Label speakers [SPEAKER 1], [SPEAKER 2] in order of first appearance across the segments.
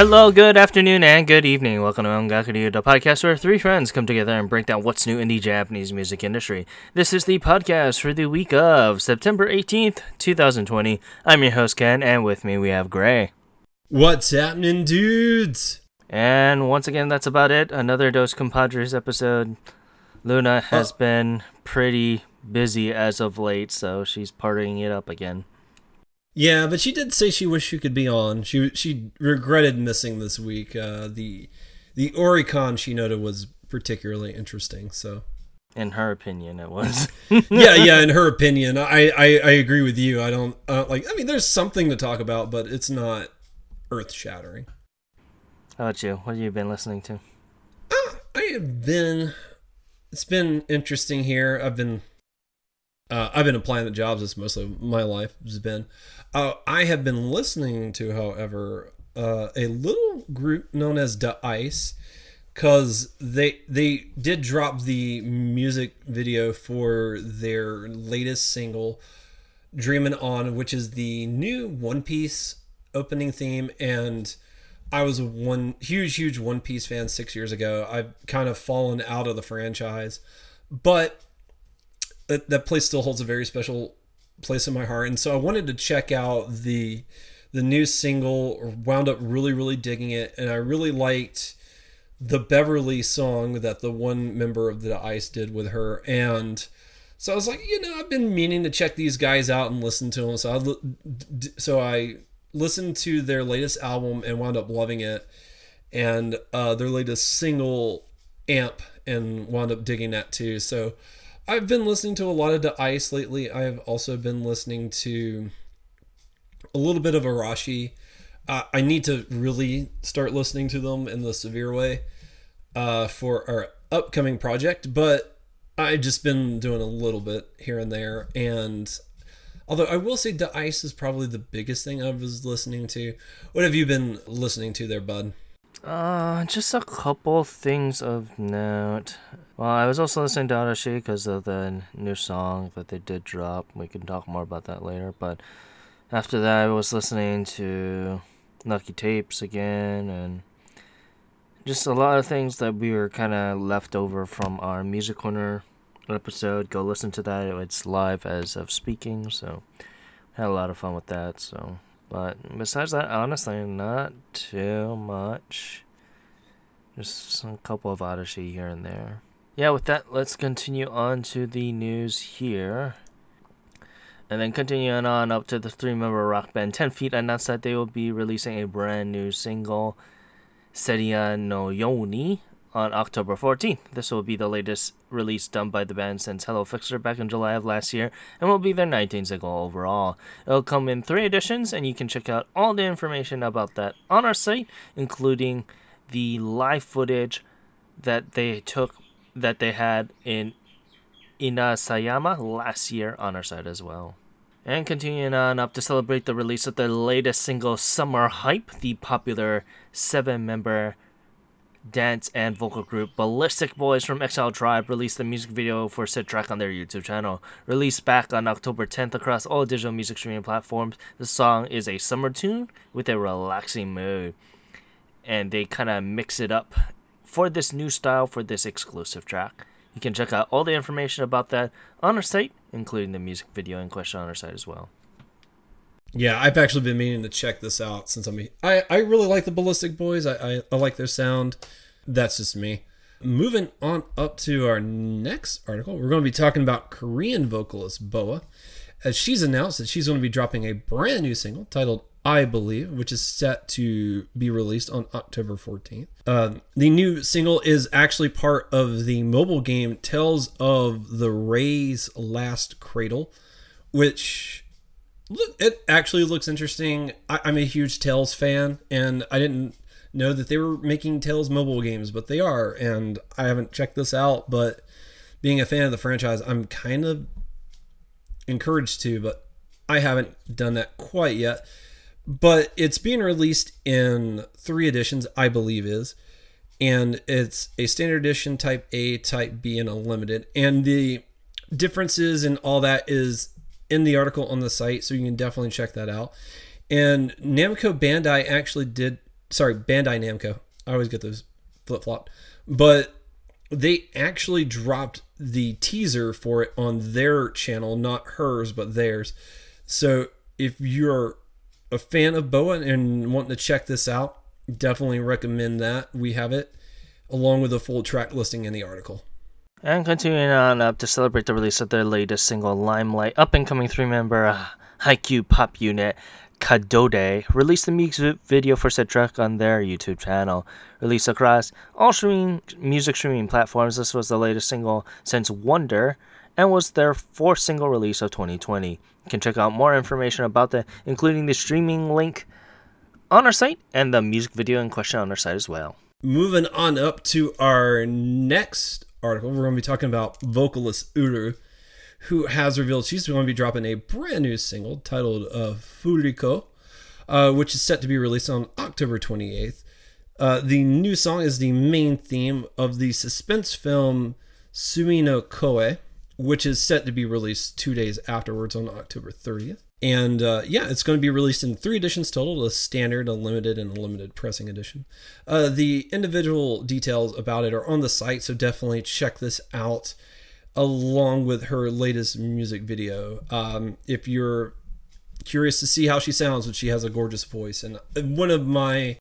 [SPEAKER 1] Hello, good afternoon, and good evening. Welcome to Ongakuryu, the podcast where three friends come together and break down what's new in the Japanese music industry. This is the podcast for the week of September 18th, 2020. I'm your host, Ken, and with me we have Gray.
[SPEAKER 2] What's happening, dudes?
[SPEAKER 1] And once again, that's about it. Another Dos Compadres episode. Luna has
[SPEAKER 2] Oh.
[SPEAKER 1] been pretty busy as of late, so she's partying it up again.
[SPEAKER 2] Yeah, but she did say she wished she could be on. She she regretted missing this week. Uh, the the Oricon she noted was particularly interesting. So
[SPEAKER 1] In her opinion, it was.
[SPEAKER 2] yeah, yeah. In her opinion, I, I I agree with you. I don't don't like. I mean, there's something to talk about, but it's not earth shattering.
[SPEAKER 1] How about you? What have you been listening to?
[SPEAKER 2] I have been. It's been interesting here. I've been. Uh, I've been applying to jobs. As most of my life has been. Uh, I have been listening to, however, uh, a little group known as Da-iCE, because they they did drop the music video for their latest single, "Dreaming On," which is the new One Piece opening theme and. I was a one huge, huge One Piece fan six years ago. I've kind of fallen out of the franchise, but that, that place still holds a very special place in my heart. And so I wanted to check out the the new single. Wound up really, really digging it, and I really liked the Beverly song that the one member of Da-iCE did with her. And so I was like, you know, I've been meaning to check these guys out and listen to them. So I so I listened to their latest album and wound up loving it and uh, their latest single amp and wound up digging that too so i've been listening to a lot of Da-iCE lately i've also been listening to a little bit of arashi uh, i need to really start listening to them in the severe way uh, for our upcoming project but i've just been doing a little bit here and there and Although I will say Da-iCE is probably the biggest thing I was listening to. What have you been listening to there, bud?
[SPEAKER 1] Uh, just a couple things of note. Well, I was also listening to Arashi because of the new song that they did drop. We can talk more about that later. But after that, I was listening to Lucky Tapes again and just a lot of things that we were kind of left over from our Music Corner episode. Go listen to that. It's live as of speaking, so had a lot of fun with that. So, but besides that, honestly, not too much. Just a couple of Odyssey here and there. Yeah, with that, let's continue on to the news here. And then continuing on up to the three member rock band 10 Feet announced that they will be releasing a brand new single, Sierra no Yoni, on October 14th. This will be the latest release done by the band since Hello Fixer back in July of last year and will be their 19th single overall. It'll come in three editions, and you can check out all the information about that on our site, including the live footage that they took that they had in Inasayama last year on our site as well. And continuing on up to celebrate the release of the latest single Summer Hype, the popular seven member dance and vocal group Ballistik Boyz from Exile Tribe released the music video for said track on their YouTube channel. Released back on October 10th across all digital music streaming platforms, the song is a summer tune with a relaxing mood. And they kind of mix it up for this new style for this exclusive track. You can check out all the information about that on our site, including the music video in question on our site as well.
[SPEAKER 2] Yeah, I've actually been meaning to check this out since I'm. I I really like the Ballistik Boyz. I I, I like their sound. That's just me. Moving on up to our next article, we're going to be talking about Korean vocalist Boa, as she's announced that she's going to be dropping a brand new single titled "I Believe," which is set to be released on October 14th. Uh, the new single is actually part of the mobile game Tales of the Ray's Last Cradle, which look it actually looks interesting I, i'm a huge tales fan and i didn't know that they were making tales mobile games but they are and i haven't checked this out but being a fan of the franchise i'm kind of encouraged to but i haven't done that quite yet but it's being released in three editions i believe is and it's a standard edition type a type b and a limited and the differences and all that is in the article on the site, so you can definitely check that out. And Namco Bandai actually did sorry, Bandai Namco. I always get those flip flop. But they actually dropped the teaser for it on their channel, not hers, but theirs. So if you're a fan of Boa and wanting to check this out, definitely recommend that. We have it along with a full track listing in the article.
[SPEAKER 1] And continuing on up to celebrate the release of their latest single, Limelight, up and coming three member uh, pop unit Kadode released the music video for said track on their YouTube channel. Released across all streaming music streaming platforms, this was the latest single since Wonder and was their fourth single release of 2020. You can check out more information about that, including the streaming link on our site and the music video in question on our site as well.
[SPEAKER 2] Moving on up to our next article, we're going to be talking about vocalist Uru, who has revealed she's going to be dropping a brand new single titled uh, Furiko, uh, which is set to be released on October 28th. Uh, the new song is the main theme of the suspense film Tsumi no Koe, which is set to be released two days afterwards on October 30th. And uh, yeah, it's going to be released in three editions total a standard, a limited, and a limited pressing edition. Uh, the individual details about it are on the site, so definitely check this out along with her latest music video. Um, if you're curious to see how she sounds, but she has a gorgeous voice. And one of my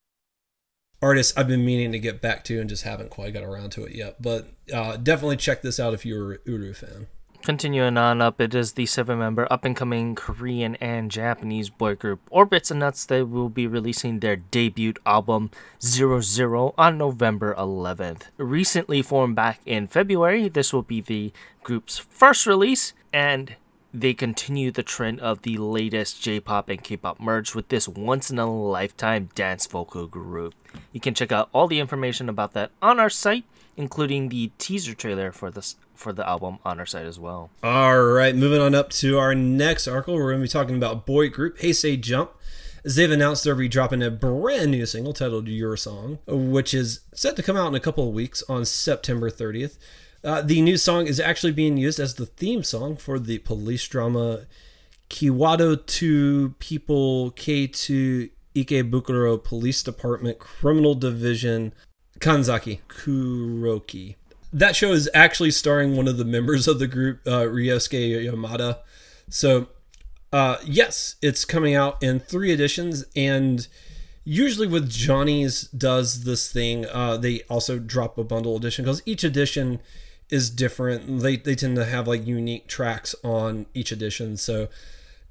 [SPEAKER 2] artists I've been meaning to get back to and just haven't quite got around to it yet. But uh, definitely check this out if you're an Uru fan.
[SPEAKER 1] Continuing on up, it is the seven member up and coming Korean and Japanese boy group Orbits and Nuts. They will be releasing their debut album Zero Zero on November 11th. Recently formed back in February, this will be the group's first release, and they continue the trend of the latest J pop and K pop merge with this once in a lifetime dance vocal group. You can check out all the information about that on our site, including the teaser trailer for this for the album on our site as well.
[SPEAKER 2] All right, moving on up to our next article, we're going to be talking about boy group Hey Say Jump. As they've announced they'll be dropping a brand new single titled Your Song, which is set to come out in a couple of weeks on September 30th. Uh, the new song is actually being used as the theme song for the police drama Kiwado 2 People K2 Ikebukuro Police Department Criminal Division Kanzaki Kuroki that show is actually starring one of the members of the group, uh, Ryosuke Yamada. So, uh, yes, it's coming out in three editions, and usually with Johnny's does this thing. Uh, they also drop a bundle edition because each edition is different. They they tend to have like unique tracks on each edition. So,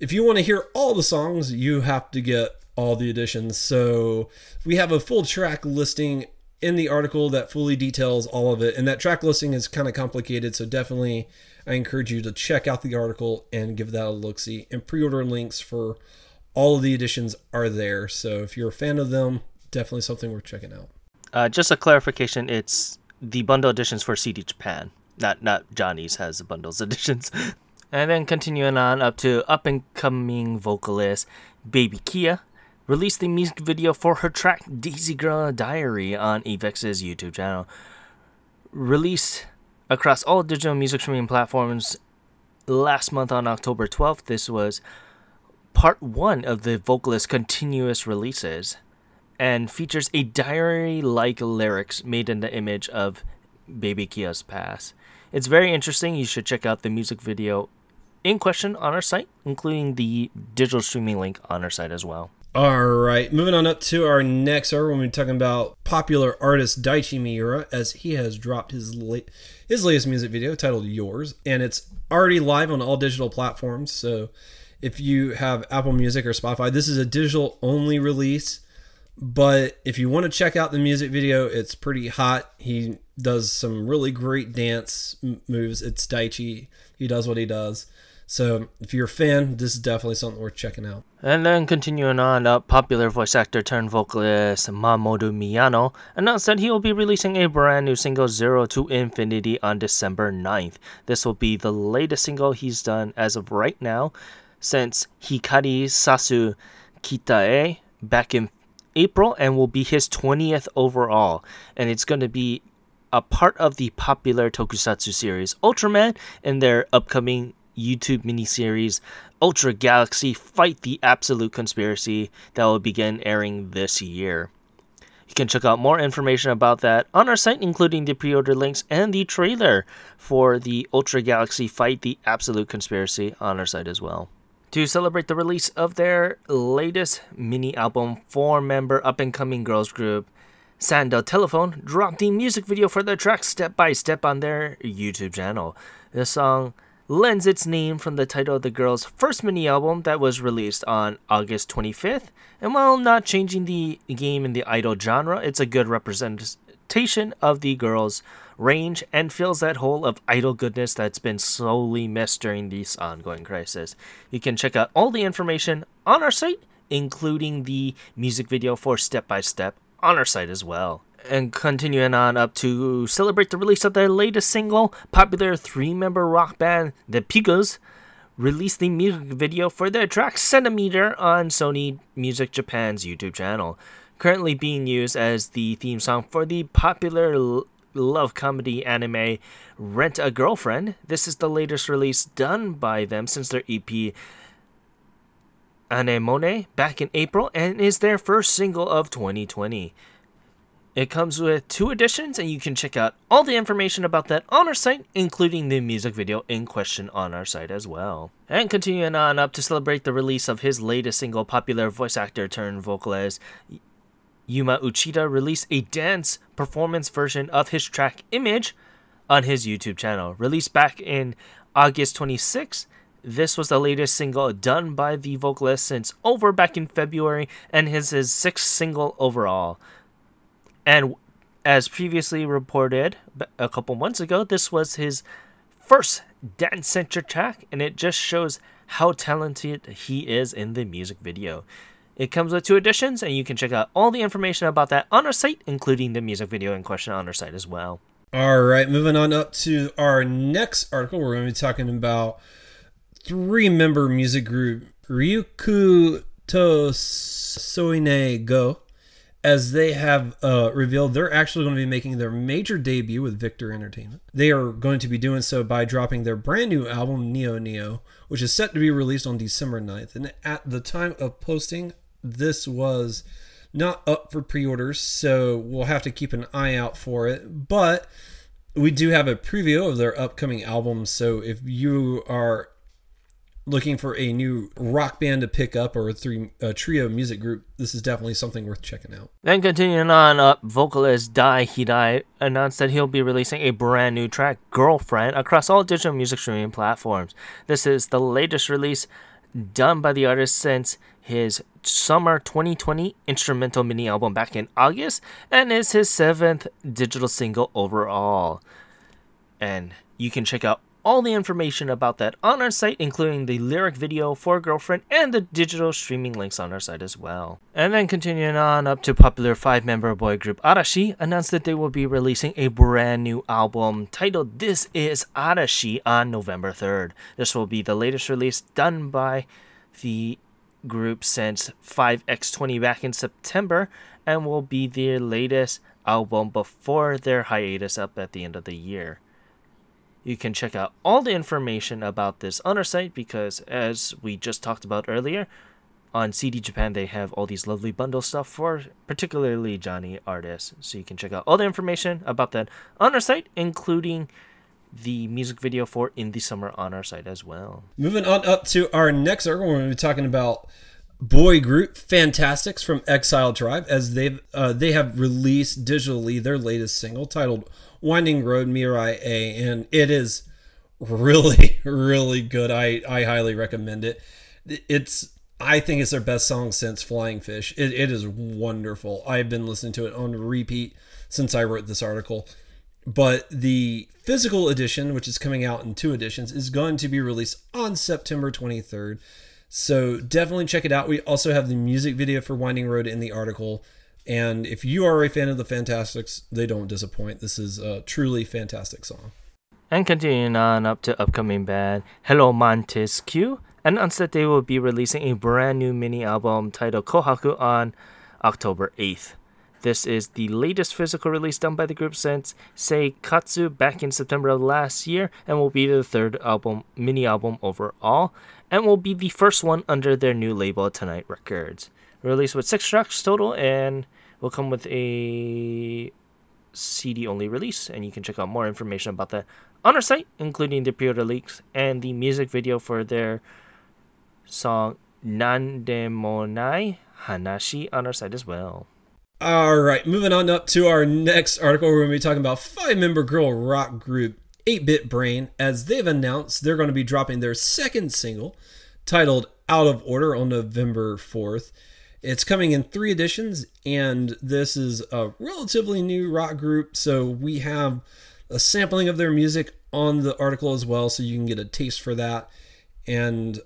[SPEAKER 2] if you want to hear all the songs, you have to get all the editions. So, we have a full track listing in the article that fully details all of it. And that track listing is kind of complicated, so definitely I encourage you to check out the article and give that a look see. And pre order links for all of the editions are there. So if you're a fan of them, definitely something worth checking out.
[SPEAKER 1] Uh, just a clarification it's the bundle editions for CD Japan. Not not Johnny's has the bundles editions. and then continuing on up to up and coming vocalist Baby Kia released the music video for her track Daisy Girl Diary on Avex's YouTube channel. Released across all digital music streaming platforms last month on October 12th, this was part one of the vocalist's continuous releases and features a diary like lyrics made in the image of Baby Kia's past. It's very interesting. You should check out the music video in question on our site, including the digital streaming link on our site as well.
[SPEAKER 2] All right, moving on up to our next artist, we're talking about popular artist Daichi Miura as he has dropped his late, his latest music video titled "Yours," and it's already live on all digital platforms. So, if you have Apple Music or Spotify, this is a digital only release. But if you want to check out the music video, it's pretty hot. He does some really great dance moves. It's Daichi. He does what he does. So if you're a fan, this is definitely something worth checking out.
[SPEAKER 1] And then continuing on, up, popular voice actor turned vocalist Mamoru Miyano announced that he will be releasing a brand new single Zero to Infinity on December 9th. This will be the latest single he's done as of right now since Hikari Sasu Kitae back in April and will be his 20th overall. And it's going to be a part of the popular tokusatsu series Ultraman and their upcoming YouTube miniseries Ultra Galaxy Fight the Absolute Conspiracy that will begin airing this year. You can check out more information about that on our site, including the pre order links and the trailer for the Ultra Galaxy Fight the Absolute Conspiracy on our site as well. To celebrate the release of their latest mini album, four member up and coming girls group Sandal Telephone dropped the music video for their track Step by Step on their YouTube channel. The song lends its name from the title of the girls' first mini album that was released on August 25th. And while not changing the game in the idol genre, it's a good representation of the girls' range and fills that hole of idol goodness that's been slowly missed during this ongoing crisis. You can check out all the information on our site, including the music video for Step by Step on our site as well and continuing on up to celebrate the release of their latest single, popular three member rock band The Peggies released the music video for their track Centimeter on Sony Music Japan's YouTube channel. Currently being used as the theme song for the popular love comedy anime Rent a Girlfriend. This is the latest release done by them since their EP Anemone back in April and is their first single of 2020. It comes with two editions, and you can check out all the information about that on our site, including the music video in question on our site as well. And continuing on up to celebrate the release of his latest single, popular voice actor turned vocalist Yuma Uchida released a dance performance version of his track Image on his YouTube channel. Released back in August 26, this was the latest single done by the vocalist since Over back in February and his, his sixth single overall. And as previously reported a couple months ago, this was his first dance centric track, and it just shows how talented he is in the music video. It comes with two editions, and you can check out all the information about that on our site, including the music video in question on our site as well.
[SPEAKER 2] All right, moving on up to our next article, we're going to be talking about three member music group Ryuku to Soine Go as they have uh, revealed they're actually going to be making their major debut with Victor Entertainment. They are going to be doing so by dropping their brand new album, Neo Neo, which is set to be released on December 9th. And at the time of posting, this was not up for pre orders, so we'll have to keep an eye out for it. But we do have a preview of their upcoming album, so if you are looking for a new rock band to pick up or a three a trio music group, this is definitely something worth checking out.
[SPEAKER 1] Then continuing on up, vocalist Dai Hirai announced that he'll be releasing a brand new track, Girlfriend, across all digital music streaming platforms. This is the latest release done by the artist since his summer 2020 instrumental mini album back in August and is his seventh digital single overall. And you can check out all the information about that on our site, including the lyric video for Girlfriend and the digital streaming links on our site as well. And then continuing on up to popular five member boy group Arashi announced that they will be releasing a brand new album titled This Is Arashi on November 3rd. This will be the latest release done by the group since 5x20 back in September and will be their latest album before their hiatus up at the end of the year. You can check out all the information about this on our site because, as we just talked about earlier, on CD Japan they have all these lovely bundle stuff for particularly Johnny artists. So you can check out all the information about that on our site, including the music video for In the Summer on our site as well.
[SPEAKER 2] Moving on up to our next article, we're going to be talking about boy group Fantastics from Exile Tribe as they uh, they have released digitally their latest single titled Winding Road Mirai A, and it is really, really good. I, I highly recommend it. It's I think it's their best song since Flying Fish. It, it is wonderful. I've been listening to it on repeat since I wrote this article. But the physical edition, which is coming out in two editions, is going to be released on September 23rd. So definitely check it out. We also have the music video for Winding Road in the article. And if you are a fan of the Fantastics, they don't disappoint. This is a truly fantastic song.
[SPEAKER 1] And continuing on up to upcoming band Hello Mantis Q announced that they will be releasing a brand new mini album titled Kohaku on October 8th. This is the latest physical release done by the group since Seikatsu back in September of last year and will be the third album mini album overall and will be the first one under their new label Tonight Records. Released with six tracks total and will come with a CD only release, and you can check out more information about that on our site, including the pre order leaks and the music video for their song Nandemonai Hanashi on our site as well.
[SPEAKER 2] All right, moving on up to our next article, we're going to be talking about five member girl rock group 8 Bit Brain, as they've announced they're going to be dropping their second single titled Out of Order on November 4th. It's coming in three editions, and this is a relatively new rock group, so we have a sampling of their music on the article as well, so you can get a taste for that. And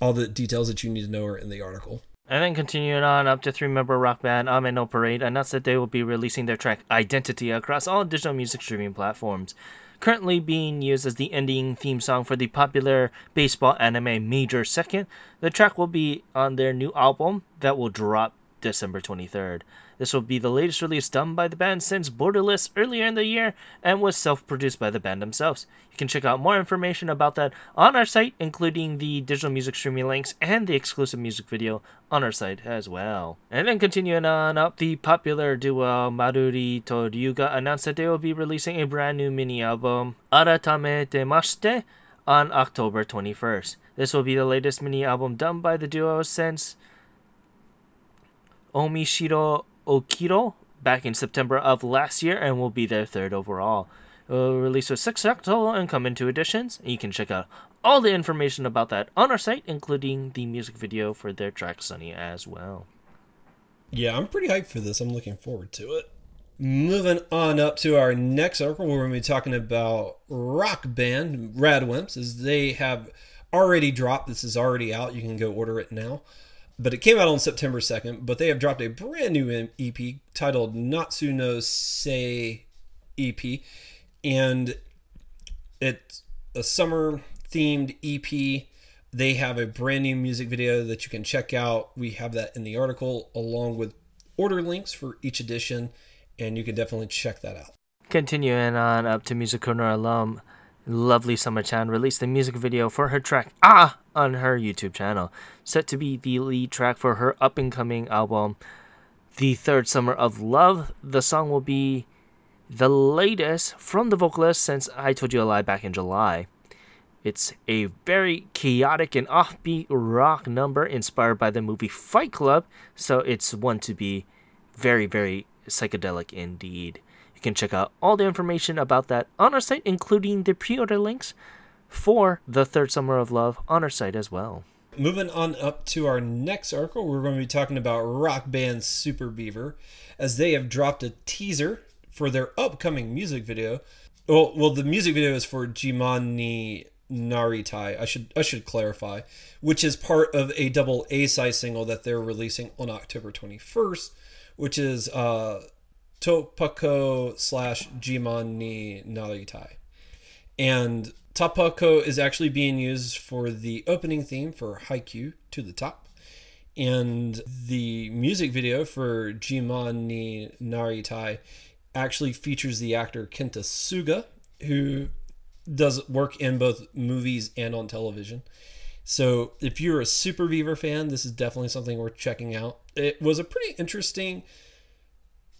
[SPEAKER 2] all the details that you need to know are in the article.
[SPEAKER 1] And then continuing on up to three member rock band Ame no Parade announced that they will be releasing their track Identity across all digital music streaming platforms. Currently being used as the ending theme song for the popular baseball anime Major Second, the track will be on their new album that will drop December 23rd. This will be the latest release done by the band since Borderless earlier in the year and was self produced by the band themselves. You can check out more information about that on our site, including the digital music streaming links and the exclusive music video on our site as well. And then continuing on up, the popular duo Maruri to Ryuga announced that they will be releasing a brand new mini album, Aratamete Mashite, on October 21st. This will be the latest mini album done by the duo since Omishiro Okiro back in September of last year and will be their third overall. It will release with six total and come in two editions. You can check out all the information about that on our site, including the music video for their track Sunny as well.
[SPEAKER 2] Yeah, I'm pretty hyped for this. I'm looking forward to it. Moving on up to our next article, we're going to be talking about rock band Radwimps, as they have already dropped. This is already out. You can go order it now but it came out on September 2nd. But they have dropped a brand new EP titled Natsu no Sei EP, and it's a summer themed EP. They have a brand new music video that you can check out. We have that in the article along with order links for each edition, and you can definitely check that out.
[SPEAKER 1] Continuing on up to Music Corner alum Lovely Summer Chan released a music video for her track Ah on her YouTube channel, set to be the lead track for her up and coming album, The Third Summer of Love. The song will be the latest from the vocalist since I Told You a Lie back in July. It's a very chaotic and offbeat rock number inspired by the movie Fight Club, so it's one to be very, very psychedelic indeed can check out all the information about that on our site, including the pre order links for The Third Summer of Love on our site as well.
[SPEAKER 2] Moving on up to our next article, we're going to be talking about rock band Super Beaver as they have dropped a teaser for their upcoming music video. Well, well the music video is for Jiman ni Naritai. I should I should clarify, which is part of a double A side single that they're releasing on October 21st, which is uh Topako slash Jiman ni Naritai. And Topako is actually being used for the opening theme for Haikyuu to the top. And the music video for Jiman ni Naritai actually features the actor Kenta Suga, who does work in both movies and on television. So if you're a Super Beaver fan, this is definitely something worth checking out. It was a pretty interesting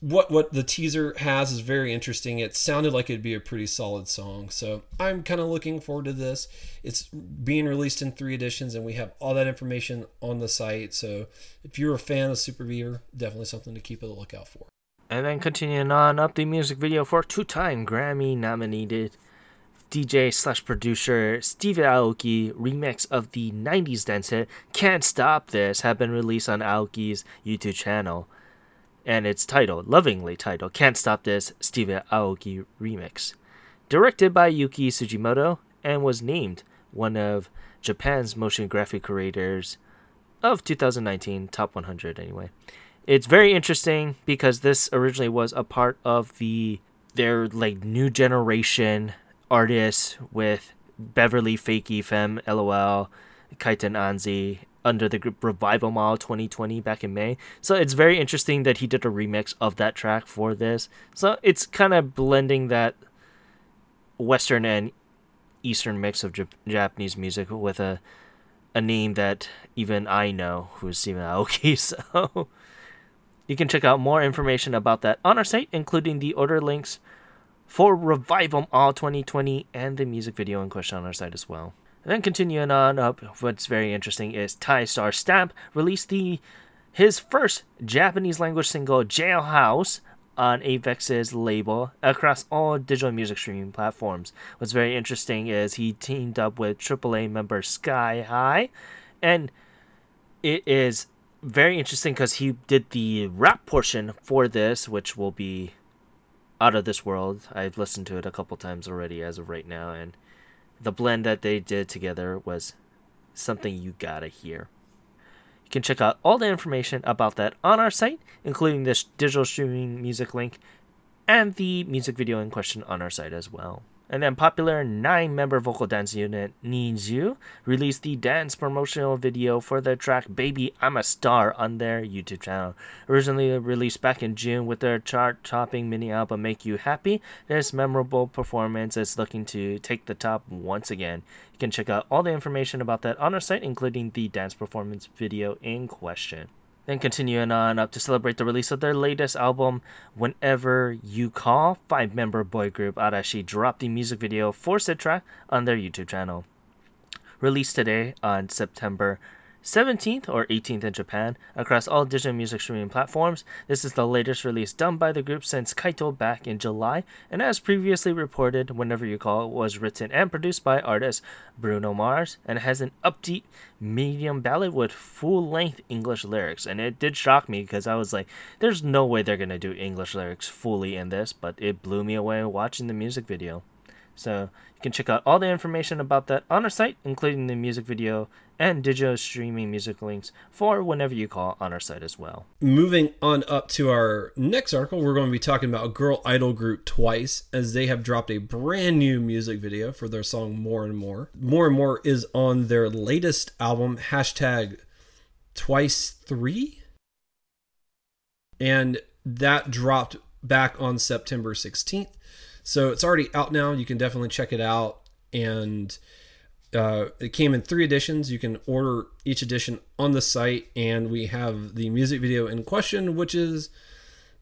[SPEAKER 2] what what the teaser has is very interesting. It sounded like it'd be a pretty solid song, so I'm kind of looking forward to this. It's being released in three editions, and we have all that information on the site. So if you're a fan of Super Beaver, definitely something to keep a lookout for.
[SPEAKER 1] And then continuing on up the music video for two-time Grammy nominated DJ slash producer Steve Aoki remix of the 90s dance hit Can't Stop This have been released on Aoki's YouTube channel and it's titled, lovingly titled, Can't Stop This Steve Aoki Remix. Directed by Yuki Tsujimoto and was named one of Japan's motion graphic creators of 2019, top 100 anyway. It's very interesting because this originally was a part of the their like new generation artists with Beverly Fakey Femme LOL, Kaiten Anzi, under the group Revival Mall 2020 back in May. So it's very interesting that he did a remix of that track for this. So it's kind of blending that Western and Eastern mix of J- Japanese music with a a name that even I know, who is Steven Aoki. So You can check out more information about that on our site, including the order links for Revival All 2020 and the music video in question on our site as well. And then continuing on up, what's very interesting is Thai Star Stamp released the his first Japanese language single Jailhouse on Avex's label across all digital music streaming platforms. What's very interesting is he teamed up with AAA member SKY-HI, and it is very interesting because he did the rap portion for this, which will be out of this world. I've listened to it a couple times already as of right now, and the blend that they did together was something you gotta hear. You can check out all the information about that on our site, including this digital streaming music link and the music video in question on our site as well. And then popular nine-member vocal dance unit NiziU released the dance promotional video for their track "Baby I'm a Star" on their YouTube channel. Originally released back in June with their chart-topping mini album "Make You Happy," this memorable performance is looking to take the top once again. You can check out all the information about that on our site, including the dance performance video in question. Then continuing on up to celebrate the release of their latest album, Whenever You Call, five member boy group Arashi dropped the music video for said track on their YouTube channel. Released today on September 17th or 18th in Japan across all digital music streaming platforms. This is the latest release done by the group since Kaito back in July, and as previously reported, Whenever You Call was written and produced by artist Bruno Mars and has an upbeat medium ballad with full length English lyrics. And it did shock me because I was like, there's no way they're gonna do English lyrics fully in this, but it blew me away watching the music video. So you can check out all the information about that on our site, including the music video and digital streaming music links for whenever you call on our site as well.
[SPEAKER 2] Moving on up to our next article, we're going to be talking about girl idol group Twice as they have dropped a brand new music video for their song More and More. More and More is on their latest album, hashtag Twice 3. And that dropped back on September 16th. So it's already out now. You can definitely check it out. And uh, it came in three editions. You can order each edition on the site, and we have the music video in question, which is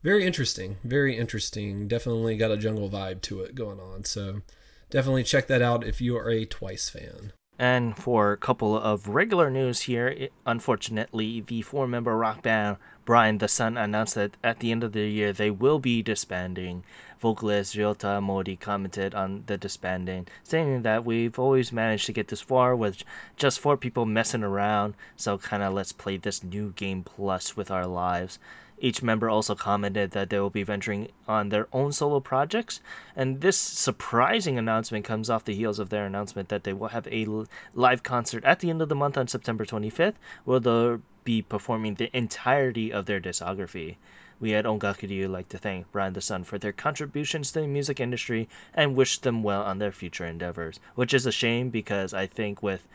[SPEAKER 2] very interesting. Very interesting. Definitely got a jungle vibe to it going on. So definitely check that out if you are a Twice fan.
[SPEAKER 1] And for a couple of regular news here, unfortunately, the four member rock band Brian the Sun announced that at the end of the year they will be disbanding. Vocalist Ryota Mori commented on the disbanding, saying that we've always managed to get this far with just four people messing around, so kinda let's play this new game plus with our lives. Each member also commented that they will be venturing on their own solo projects, and this surprising announcement comes off the heels of their announcement that they will have a live concert at the end of the month on September 25th, where they'll be performing the entirety of their discography. We at Ongakuryu like to thank Brian the Sun for their contributions to the music industry and wish them well on their future endeavors, which is a shame because I think with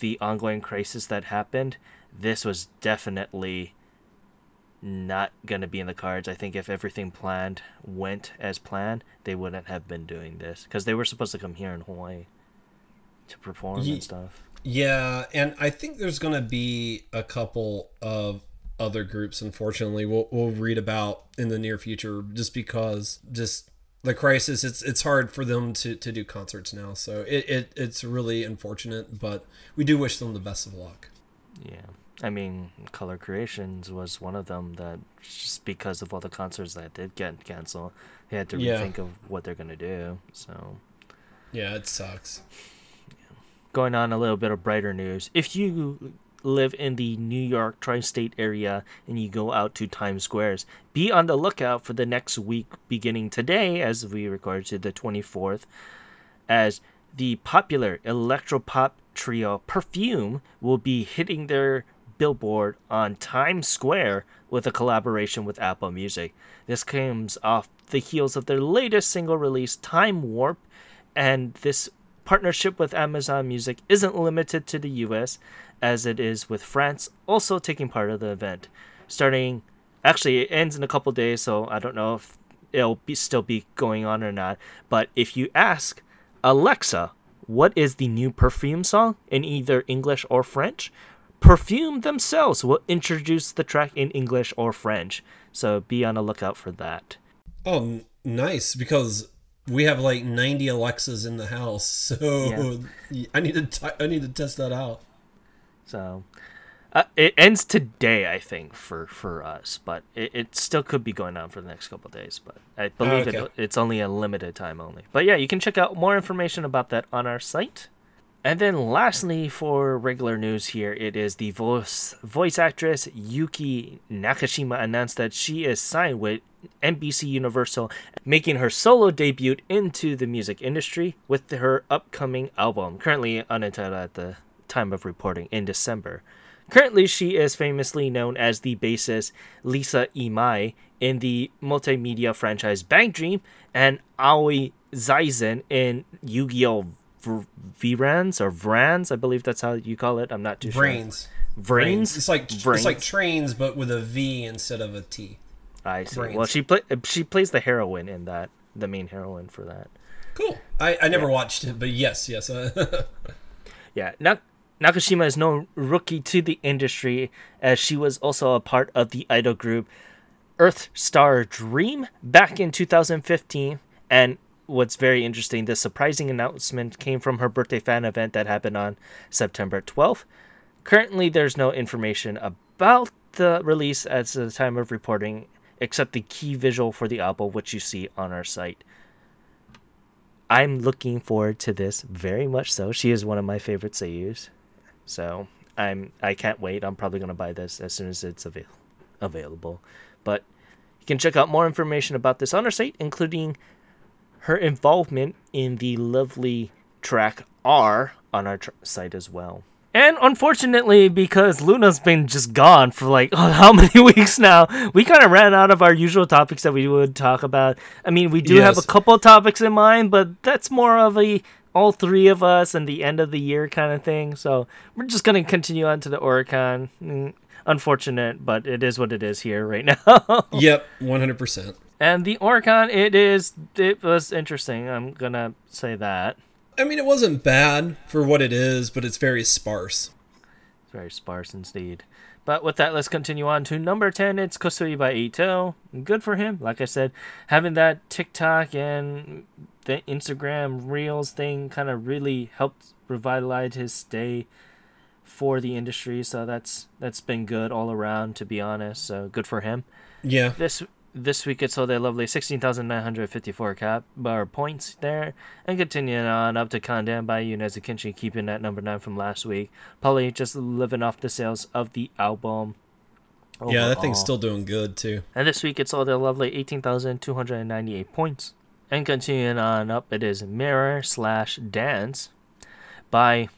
[SPEAKER 1] the ongoing crisis that happened, this was definitely not going to be in the cards. I think if everything planned went as planned, they wouldn't have been doing this because they were supposed to come here in Hawaii to perform Ye- and stuff.
[SPEAKER 2] Yeah, and I think there's going to be a couple of other groups. Unfortunately, we'll we'll read about in the near future, just because just the crisis. It's it's hard for them to to do concerts now. So it, it it's really unfortunate, but we do wish them the best of luck.
[SPEAKER 1] Yeah. I mean, Color Creations was one of them that just because of all the concerts that did get canceled, they had to yeah. rethink of what they're gonna do. So,
[SPEAKER 2] yeah, it sucks.
[SPEAKER 1] Going on a little bit of brighter news. If you live in the New York tri-state area and you go out to Times Squares, be on the lookout for the next week beginning today, as we record to the 24th, as the popular electropop trio Perfume will be hitting their billboard on Times Square with a collaboration with Apple Music. This comes off the heels of their latest single release, Time Warp, and this partnership with Amazon Music isn't limited to the US as it is with France also taking part of the event. Starting actually it ends in a couple days, so I don't know if it'll be still be going on or not, but if you ask Alexa, what is the new perfume song in either English or French? Perfume themselves will introduce the track in English or French, so be on the lookout for that.
[SPEAKER 2] Oh, nice because we have like 90 Alexas in the house, so I need to t- I need to test that out.
[SPEAKER 1] So uh, it ends today, I think, for for us, but it, it still could be going on for the next couple days. But I believe
[SPEAKER 2] Okay.
[SPEAKER 1] it, it's only a limited time only. But yeah, you can check out more information about that on our site. And then lastly, for regular news here, it is the voice voice actress Yuki Nakashima announced that she is signed with NBC Universal, making her solo debut into the music industry with her upcoming album, currently unentitled at the time of reporting in December. Currently, she is famously known as the bassist Lisa Imai in the multimedia franchise Bang Dream and Aoi Zaizen in Yu-Gi-Oh! V- Vrans or Vrans, I believe that's how you call it. I'm not too
[SPEAKER 2] Brains.
[SPEAKER 1] sure. Brains. Brains.
[SPEAKER 2] It's like
[SPEAKER 1] Brains.
[SPEAKER 2] it's like trains, but with a V instead of a T.
[SPEAKER 1] I see. Well, she play she plays the heroine in that, the main heroine for that.
[SPEAKER 2] Cool. I, I never watched it, but yes, yes.
[SPEAKER 1] Yeah, Nak- Nakashima is no rookie to the industry, as she was also a part of the idol group Earth Star Dream back in 2015. And what's very interesting, the surprising announcement came from her birthday fan event that happened on September 12th. Currently, there's no information about the release at the time of reporting, except the key visual for the album, which you see on our site. I'm looking forward to this very much so. She is one of my favorite seiyus. So I'm I can't wait. I'm probably gonna buy this as soon as it's avail- available. But you can check out more information about this on our site, including her involvement in the lovely track R on our tr- site as well. And unfortunately, because Luna's been just gone for like oh, how many weeks now, we kind of ran out of our usual topics that we would talk about. I mean, we do have a
[SPEAKER 2] Yes.
[SPEAKER 1] couple topics in mind, but that's more of a all three of us and the end of the year kind of thing. So we're just gonna continue on to the Oricon. Mm, Unfortunate, but it is what it is here right now.
[SPEAKER 2] yep, one hundred percent.
[SPEAKER 1] And the Oricon, it is it was interesting. I'm gonna say that.
[SPEAKER 2] I mean, it wasn't bad for what it is, but it's very sparse.
[SPEAKER 1] It's very sparse indeed. But with that, let's continue on to number 10. It's Kosui by Eito. Good for him. Like I said, having that TikTok and the Instagram Reels thing kind of really helped revitalize his stay for the industry. So that's that's been good all around, to be honest. So good for him.
[SPEAKER 2] Yeah,
[SPEAKER 1] This this week it sold a lovely 16,954 cap bar points there, and continuing on up to Kanden by Kenshi, keeping that number 9 from last week. Probably just living off the sales of the album.
[SPEAKER 2] yeah, that thing's still doing good too.
[SPEAKER 1] And this week it sold a lovely 18,298 points. And continuing on up, it is Mirror slash Dance by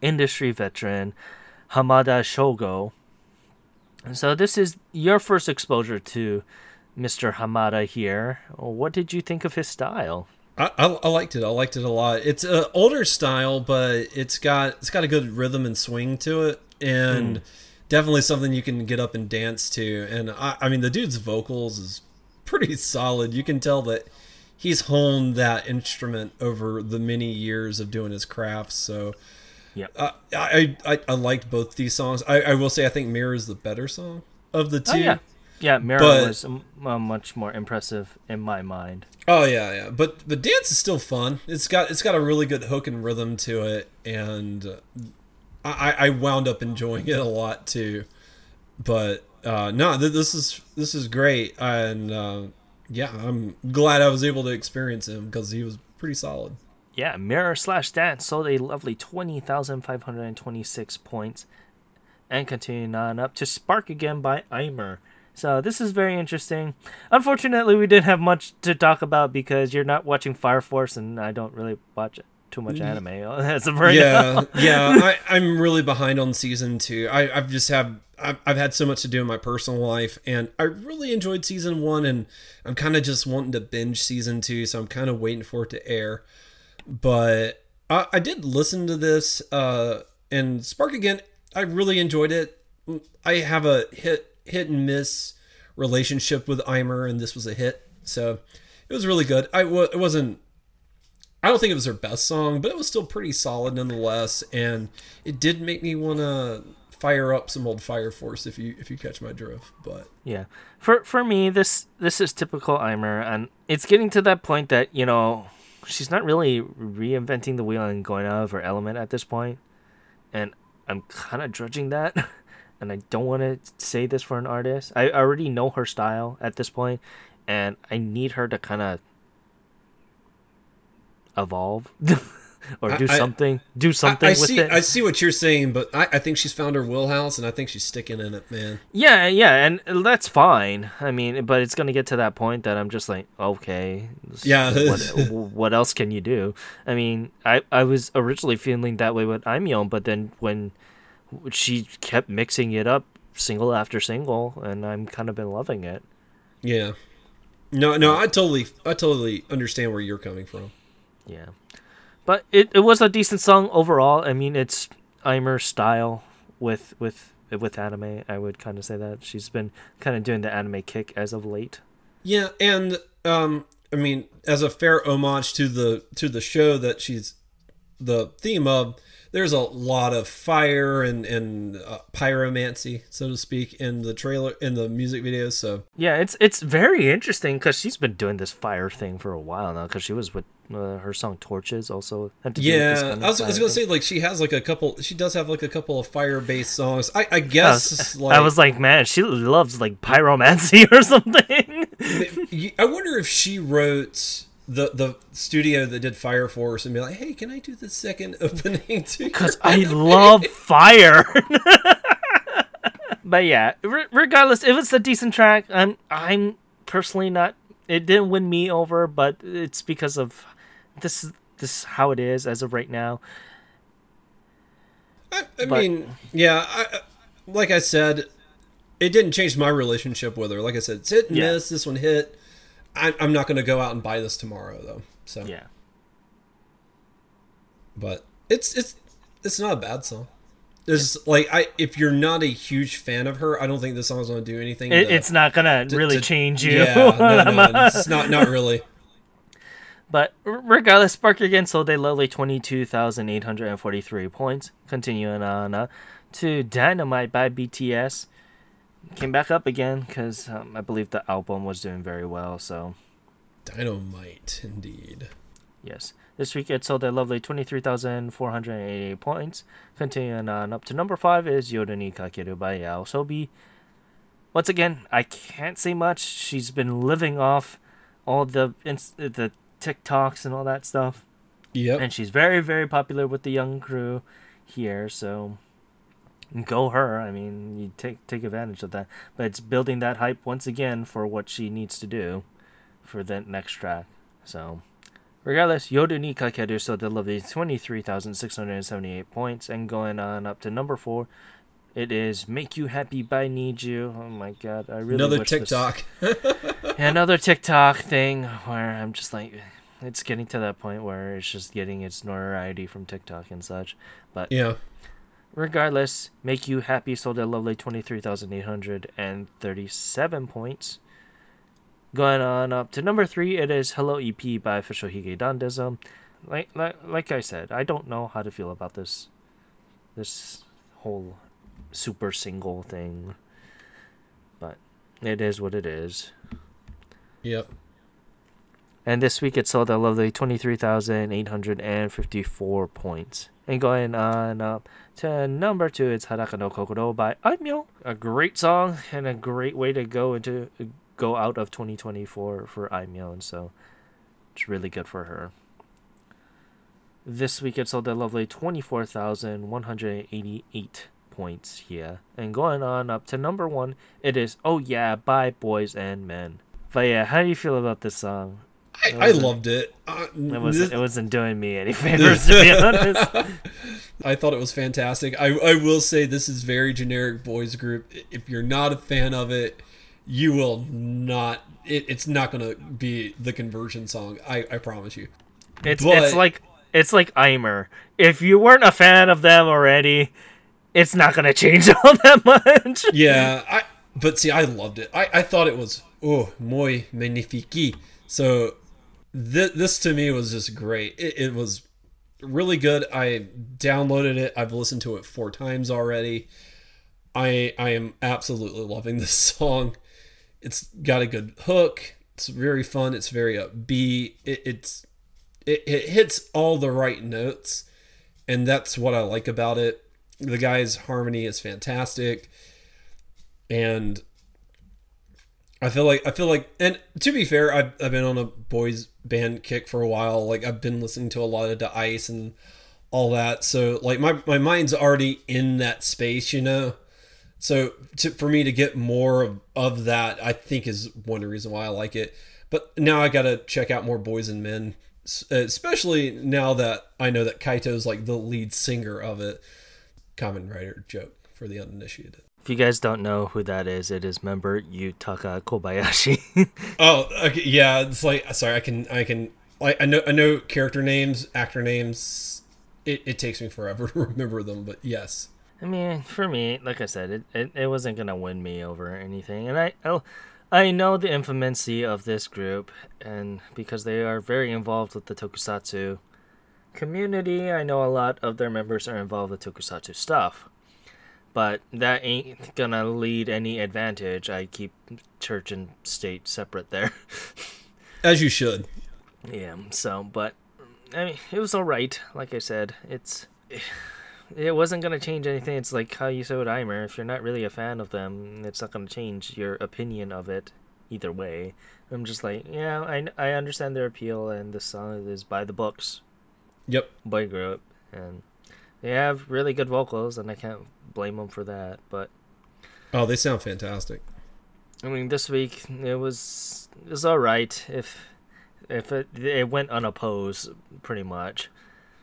[SPEAKER 1] industry veteran Hamada Shogo. So this is your first exposure to Mr. Hamada here. What did you think of his style?
[SPEAKER 2] I, I, I liked it. I liked it a lot. It's an older style, but it's got it's got a good rhythm and swing to it, and hmm. definitely something you can get up and dance to. And I, I mean, the dude's vocals is pretty solid. You can tell that he's honed that instrument over the many years of doing his craft. So
[SPEAKER 1] Yep.
[SPEAKER 2] uh, I, I I liked both these songs. I, I will say I think Mirror is the better song of the two.
[SPEAKER 1] Oh, yeah. Yeah, Mirror
[SPEAKER 2] But-
[SPEAKER 1] was uh, much more impressive in my mind.
[SPEAKER 2] Oh yeah, yeah. But the dance is still fun. It's got it's got a really good hook and rhythm to it, and I I wound up enjoying it a lot too. But uh, no, th- this is this is great, and uh, yeah, I'm glad I was able to experience him because he was pretty solid.
[SPEAKER 1] Yeah, Mirror slash Dance sold a lovely 20,526 points. And continuing on up to Spark Again by Aimer. So this is very interesting. Unfortunately, we didn't have much to talk about because you're not watching Fire Force, and I don't really watch too much anime as of right now.
[SPEAKER 2] yeah, yeah. I, I'm really behind on season two. I, I've just have I've, I've had so much to do in my personal life, and I really enjoyed season one, and I'm kind of just wanting to binge season two, so I'm kind of waiting for it to air. But I, I did listen to this, uh, and Spark again. I really enjoyed it. I have a hit hit and miss relationship with Aimer, and this was a hit, so it was really good. I wa- it wasn't I don't think it was her best song, but it was still pretty solid nonetheless, and it did make me want to fire up some old Fire Force if you if you catch my drift. But
[SPEAKER 1] Yeah. For for me, this this is typical Aimer, and it's getting to that point that you know she's not really reinventing the wheel and going out of her element at this point, and I'm kind of drudging that, and I don't want to say this for an artist. I already know her style at this point, and I need her to kind of evolve or do
[SPEAKER 2] I-
[SPEAKER 1] something. Do something
[SPEAKER 2] I, I
[SPEAKER 1] with
[SPEAKER 2] see
[SPEAKER 1] it.
[SPEAKER 2] I see what you're saying, but I, I think she's found her wheelhouse, and I think she's sticking in it, man.
[SPEAKER 1] Yeah, yeah, and that's fine. I mean, but it's gonna get to that point that I'm just like, okay,
[SPEAKER 2] Yeah.
[SPEAKER 1] What, what else can you do? I mean, I I was originally feeling that way with I'm young, but then when she kept mixing it up single after single, and I'm kind of been loving it.
[SPEAKER 2] Yeah. No, no, I totally, I totally understand where you're coming from.
[SPEAKER 1] Yeah, but it it was a decent song overall. I mean, it's Aimer style with with with anime. I would kind of say that she's been kind of doing the anime kick as of late.
[SPEAKER 2] Yeah, and um, I mean, as a fair homage to the to the show that she's the theme of, there's a lot of fire and and uh, pyromancy, so to speak, in the trailer in the music videos. So
[SPEAKER 1] Yeah, it's it's very interesting because she's been doing this fire thing for a while now. Because she was with uh, her song "Torches" also. Had to do with this
[SPEAKER 2] yeah,
[SPEAKER 1] kind of
[SPEAKER 2] I was, I was gonna
[SPEAKER 1] thing.
[SPEAKER 2] say like she has like a couple. She does have like a couple of fire based songs. I I
[SPEAKER 1] I
[SPEAKER 2] guess
[SPEAKER 1] was,
[SPEAKER 2] like
[SPEAKER 1] I was like, man, she loves like pyromancy or something.
[SPEAKER 2] I wonder if she wrote the the studio that did Fire Force and be like, hey, can I do the second opening to
[SPEAKER 1] Because I love fire. but yeah, re- regardless, if it's a decent track, I'm I'm personally not. It didn't win me over, but it's because of this. is- This is how it is as of right now.
[SPEAKER 2] I, I
[SPEAKER 1] But-
[SPEAKER 2] mean, yeah, I, like I said, it didn't change my relationship with her. Like I said, it's hit and
[SPEAKER 1] Yeah.
[SPEAKER 2] miss. This one hit. I, I'm not going to go out and buy this tomorrow, though. So,
[SPEAKER 1] Yeah.
[SPEAKER 2] but it's it's it's not a bad song. There's like I if you're not a huge fan of her, I don't think this song's going to do anything.
[SPEAKER 1] It,
[SPEAKER 2] to-
[SPEAKER 1] it's not gonna really
[SPEAKER 2] to-
[SPEAKER 1] change you.
[SPEAKER 2] Yeah, no, no, it's not not really.
[SPEAKER 1] But regardless, Spark again sold a lovely 22,843 points. Continuing on uh, to Dynamite by BTS. Came back up again because um, I believe the album was doing very well. So,
[SPEAKER 2] Dynamite, indeed.
[SPEAKER 1] yes. This week it sold a lovely 23,488 points. Continuing on up to number 5 is Yoru ni Kakeru by YOASOBI. Once again, I can't say much. She's been living off all the ins- the TikToks and all that stuff.
[SPEAKER 2] Yep.
[SPEAKER 1] and she's very very popular with the young crew here so go her i mean you take take advantage of that but it's building that hype once again for what she needs to do for the next track so regardless yoru ni kakeru so the lovely 23678 points and going on up to number four it is make you happy by NiziU oh my god i really
[SPEAKER 2] Another
[SPEAKER 1] wish this-
[SPEAKER 2] TikTok.
[SPEAKER 1] another TikTok thing where I'm just like, it's getting to that point where it's just getting its notoriety from TikTok and such. But
[SPEAKER 2] yeah.
[SPEAKER 1] regardless, Make You Happy sold a lovely 23,837 points. Going on up to number three, it is Hello EP by Official Hige Dandism. Like, like, like I said, I don't know how to feel about this, this whole super single thing. But it is what it is.
[SPEAKER 2] Yep.
[SPEAKER 1] And this week it sold a lovely 23,854 points. And going on up to number two, it's Haraka no Kokoro by Aimyon. A great song and a great way to go into go out of 2024 for Aimyon. And so it's really good for her. This week it sold a lovely 24,188 points here. And going on up to number one, it is Oh Yeah by Boys and Men. But yeah, how do you feel about this song?
[SPEAKER 2] I, I loved it. Uh,
[SPEAKER 1] It wasn't.
[SPEAKER 2] this-
[SPEAKER 1] It wasn't doing me any favors, to be honest.
[SPEAKER 2] I thought it was fantastic. I, I will say this is very generic boys group. If you're not a fan of it, you will not. It, it's not going to be the conversion song. I, I promise you.
[SPEAKER 1] It's
[SPEAKER 2] But-
[SPEAKER 1] it's like it's like Aimer. If you weren't a fan of them already, it's not gonna change all that much.
[SPEAKER 2] Yeah, I. But see, I loved it. I, I thought it was oh muy magnifique. So This, this to me was just great. It, it was really good. I downloaded it. I've listened to it four times already. I I am absolutely loving this song. It's got a good hook. It's very fun. It's very upbeat. It, it's it, it hits all the right notes, and that's what I like about it. The guy's harmony is fantastic, and I feel like I feel like, and to be fair, I've, I've been on a boys band kick for a while. Like I've been listening to a lot of Da-iCE and all that, so like my my mind's already in that space, you know. So to, for me to get more of, of that, I think is one reason why I like it. But now I got to check out more Boys and Men, especially now that I know that Kaito's like the lead singer of it. Kamen Rider joke for the uninitiated.
[SPEAKER 1] If you guys don't know who that is, it is member Yutaka Kobayashi.
[SPEAKER 2] oh, okay, yeah. It's like sorry, I can I can I, I know I know character names, actor names. It, it takes me forever to remember them, but yes.
[SPEAKER 1] I mean, for me, like I said, it, it, it wasn't gonna win me over anything, and I I'll, I know the infamousy of this group, and because they are very involved with the tokusatsu community, I know a lot of their members are involved with tokusatsu stuff, but that ain't gonna lead any advantage. I keep church and state separate there,
[SPEAKER 2] as you should.
[SPEAKER 1] Yeah. So, but I mean, it was all right. Like I said, it's it wasn't gonna change anything. It's like how you said with Aimer. If you're not really a fan of them, it's not gonna change your opinion of it either way. I'm just like, yeah, I, I understand their appeal, and the song is by the books.
[SPEAKER 2] Yep.
[SPEAKER 1] Boy group, and they have really good vocals, and I can't blame them for that. But
[SPEAKER 2] oh, they sound fantastic.
[SPEAKER 1] I mean, this week it was it was all right. If if it it went unopposed, pretty much,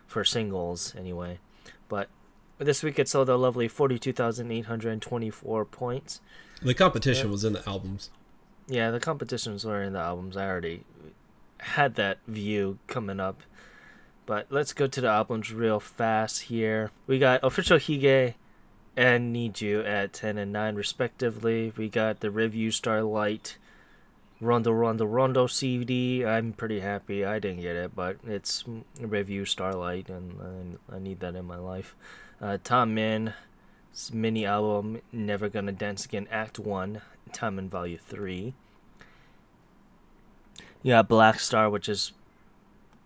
[SPEAKER 1] for singles anyway. But this week it sold a lovely 42,824 points.
[SPEAKER 2] The competition yeah. was in the albums.
[SPEAKER 1] Yeah, the competitions were in the albums. I already had that view coming up. But let's go to the albums real fast here. We got Official Hige and NiziU at 10 and 9 respectively. We got the Revue Starlight Rondo Rondo Rondo CD. I'm pretty happy. I didn't get it, but it's Revue Starlight, and, I need that in my life. Uh, Taemin mini album Never Gonna Dance Again Act 1, Taemin Volume 3. Yeah, Black Star, which is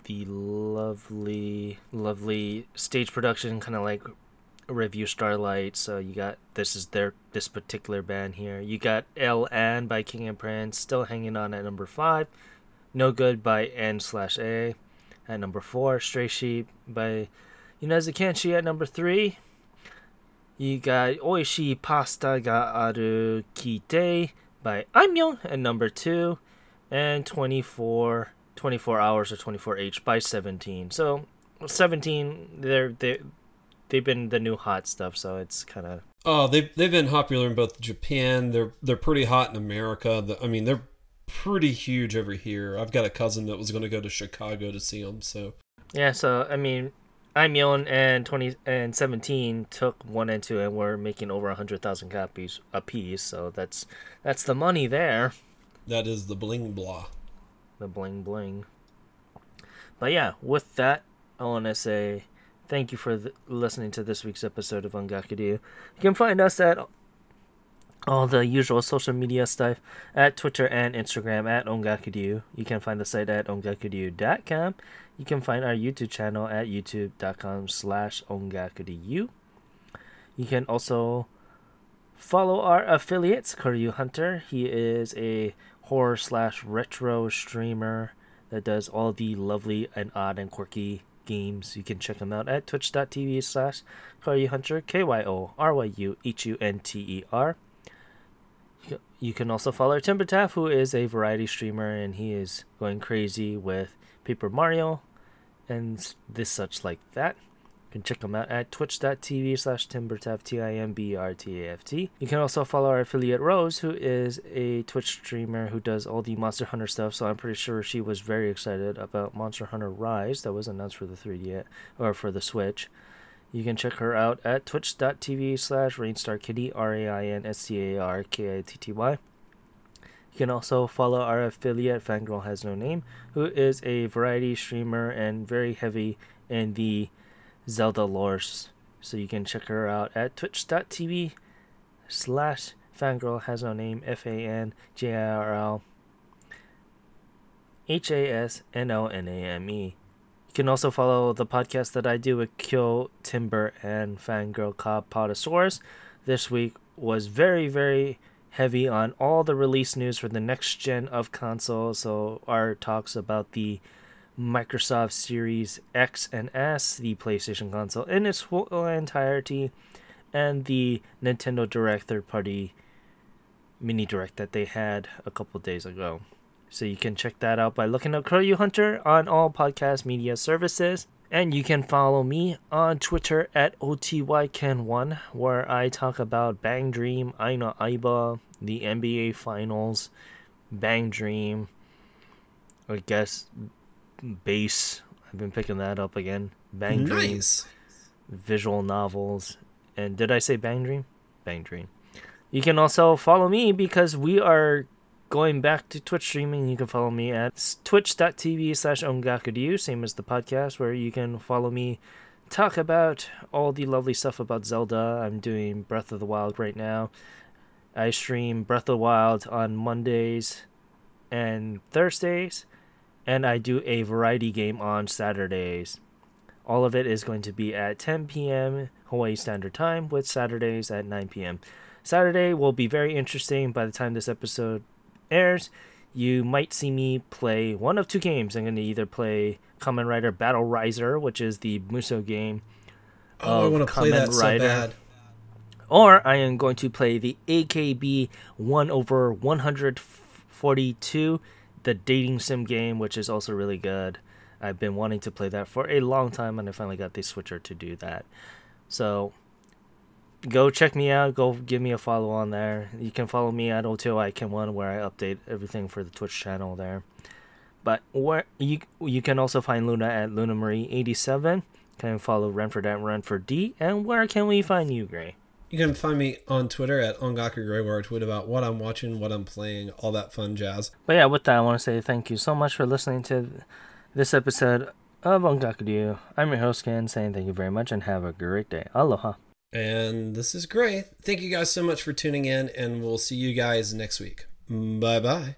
[SPEAKER 1] the lovely, lovely stage production, kind of like Revue Starlight. So you got this is their this particular band here. You got L N by King and Prince still hanging on at number five. No Good by N slash A at number four. Stray Sheep by Yonezu Kenshi at number three. You got Oishi Pasta ga Aru Kite by Aimyon at number two. And 24, 24 hours or 24H by 17. So 17, they're, they they've been the new hot stuff, so it's kind of.
[SPEAKER 2] Oh, they've they've been popular in both Japan. They're they're pretty hot in America. The, I mean, they're pretty huge over here. I've got a cousin that was going to go to Chicago to see them. So.
[SPEAKER 1] Yeah, so I mean, Aimyon and twenty and seventeen took one and two, and we're making over a hundred thousand copies a piece. So that's that's the money there.
[SPEAKER 2] That is the bling blah.
[SPEAKER 1] The bling bling. But yeah, with that, I want to say Thank you for th- listening to this week's episode of Ongakudu. You can find us at all the usual social media stuff at Twitter and Instagram at Ongakudu. You can find the site at ongakudu.com. You can find our YouTube channel at youtube.com slash ongakudu. You can also follow our affiliates, Kyoryu Hunter. He is a horror slash retro streamer that does all the lovely and odd and quirky games. You can check them out at twitch.tv slash Hunter, K Y O R Y U H U N T E R. You can also follow Timbertaff, who is a variety streamer, and he is going crazy with Paper Mario and this such like that can check them out at twitch.tv slash timbertaft, T-I-M-B-R-T-A-F-T. You can also follow our affiliate Rose, who is a Twitch streamer who does all the Monster Hunter stuff, so I'm pretty sure she was very excited about Monster Hunter Rise that was announced for the 3D, or for the Switch. You can check her out at twitch.tv slash rainstarkitty, R-A-I-N-S-T-A-R-K-I-T-T-Y. You can also follow our affiliate, Fangirl Has No Name, who is a variety streamer and very heavy in the Zelda lore. So you can check her out at twitch.tv slash Fangirl Has No Name, F A N J I R L H A S N O N A M E. You can also follow the podcast that I do with Kyo, Timber, and Fangirl Cobb Potosaurus. This week was very, very heavy on all the release news for the next gen of consoles. So, our talks about the Microsoft Series X and S, the PlayStation console in its full entirety, and the Nintendo Direct third party mini direct that they had a couple days ago. So you can check that out by looking up Kyoryu Hunter on all podcast media services. And you can follow me on Twitter at OTYKen1, where I talk about Bang Dream, Aina Aiba, the NBA Finals, Bang Dream, I guess bass. I've been picking that up again. Bang Dream,
[SPEAKER 2] Nice.
[SPEAKER 1] visual novels. And did I say Bang Dream? Bang Dream. You can also follow me because we are going back to Twitch streaming. You can follow me at twitch.tv slash ongakudyu, same as the podcast, where you can follow me talk about all the lovely stuff about Zelda. I'm doing Breath of the Wild right now. I stream Breath of the Wild on Mondays and Thursdays, and I do a variety game on Saturdays. All of it is going to be at 10 p.m. Hawaii Standard Time, with Saturdays at 9 p.m. Saturday will be very interesting by the time this episode airs. You might see me play one of two games. I'm going to either play Kamen Rider Battride War, which is the Muso game,
[SPEAKER 2] Oh, I want to play that so
[SPEAKER 1] Rider.
[SPEAKER 2] bad.
[SPEAKER 1] or I am going to play the AKB 1 over 142, the dating sim game, which is also really good. I've been wanting to play that for a long time, and I finally got the switcher to do that. So go check me out. Go give me a follow on there. You can follow me at OTOICAN1, where I update everything for the Twitch channel there. But where you you can also find Luna at Luna Marie 87. Can follow Renford at Renford D. And where can we find you, Gray?
[SPEAKER 2] You can find me on Twitter at Ongaku Gray, where I tweet about what I'm watching, what I'm playing, all that fun jazz.
[SPEAKER 1] But yeah, with that, I want to say thank you so much for listening to this episode of Ongakudu. I'm your host, Ken, saying thank you very much and have a great day. Aloha.
[SPEAKER 2] And this is great. Thank you guys so much for tuning in, and we'll see you guys next week. Bye bye.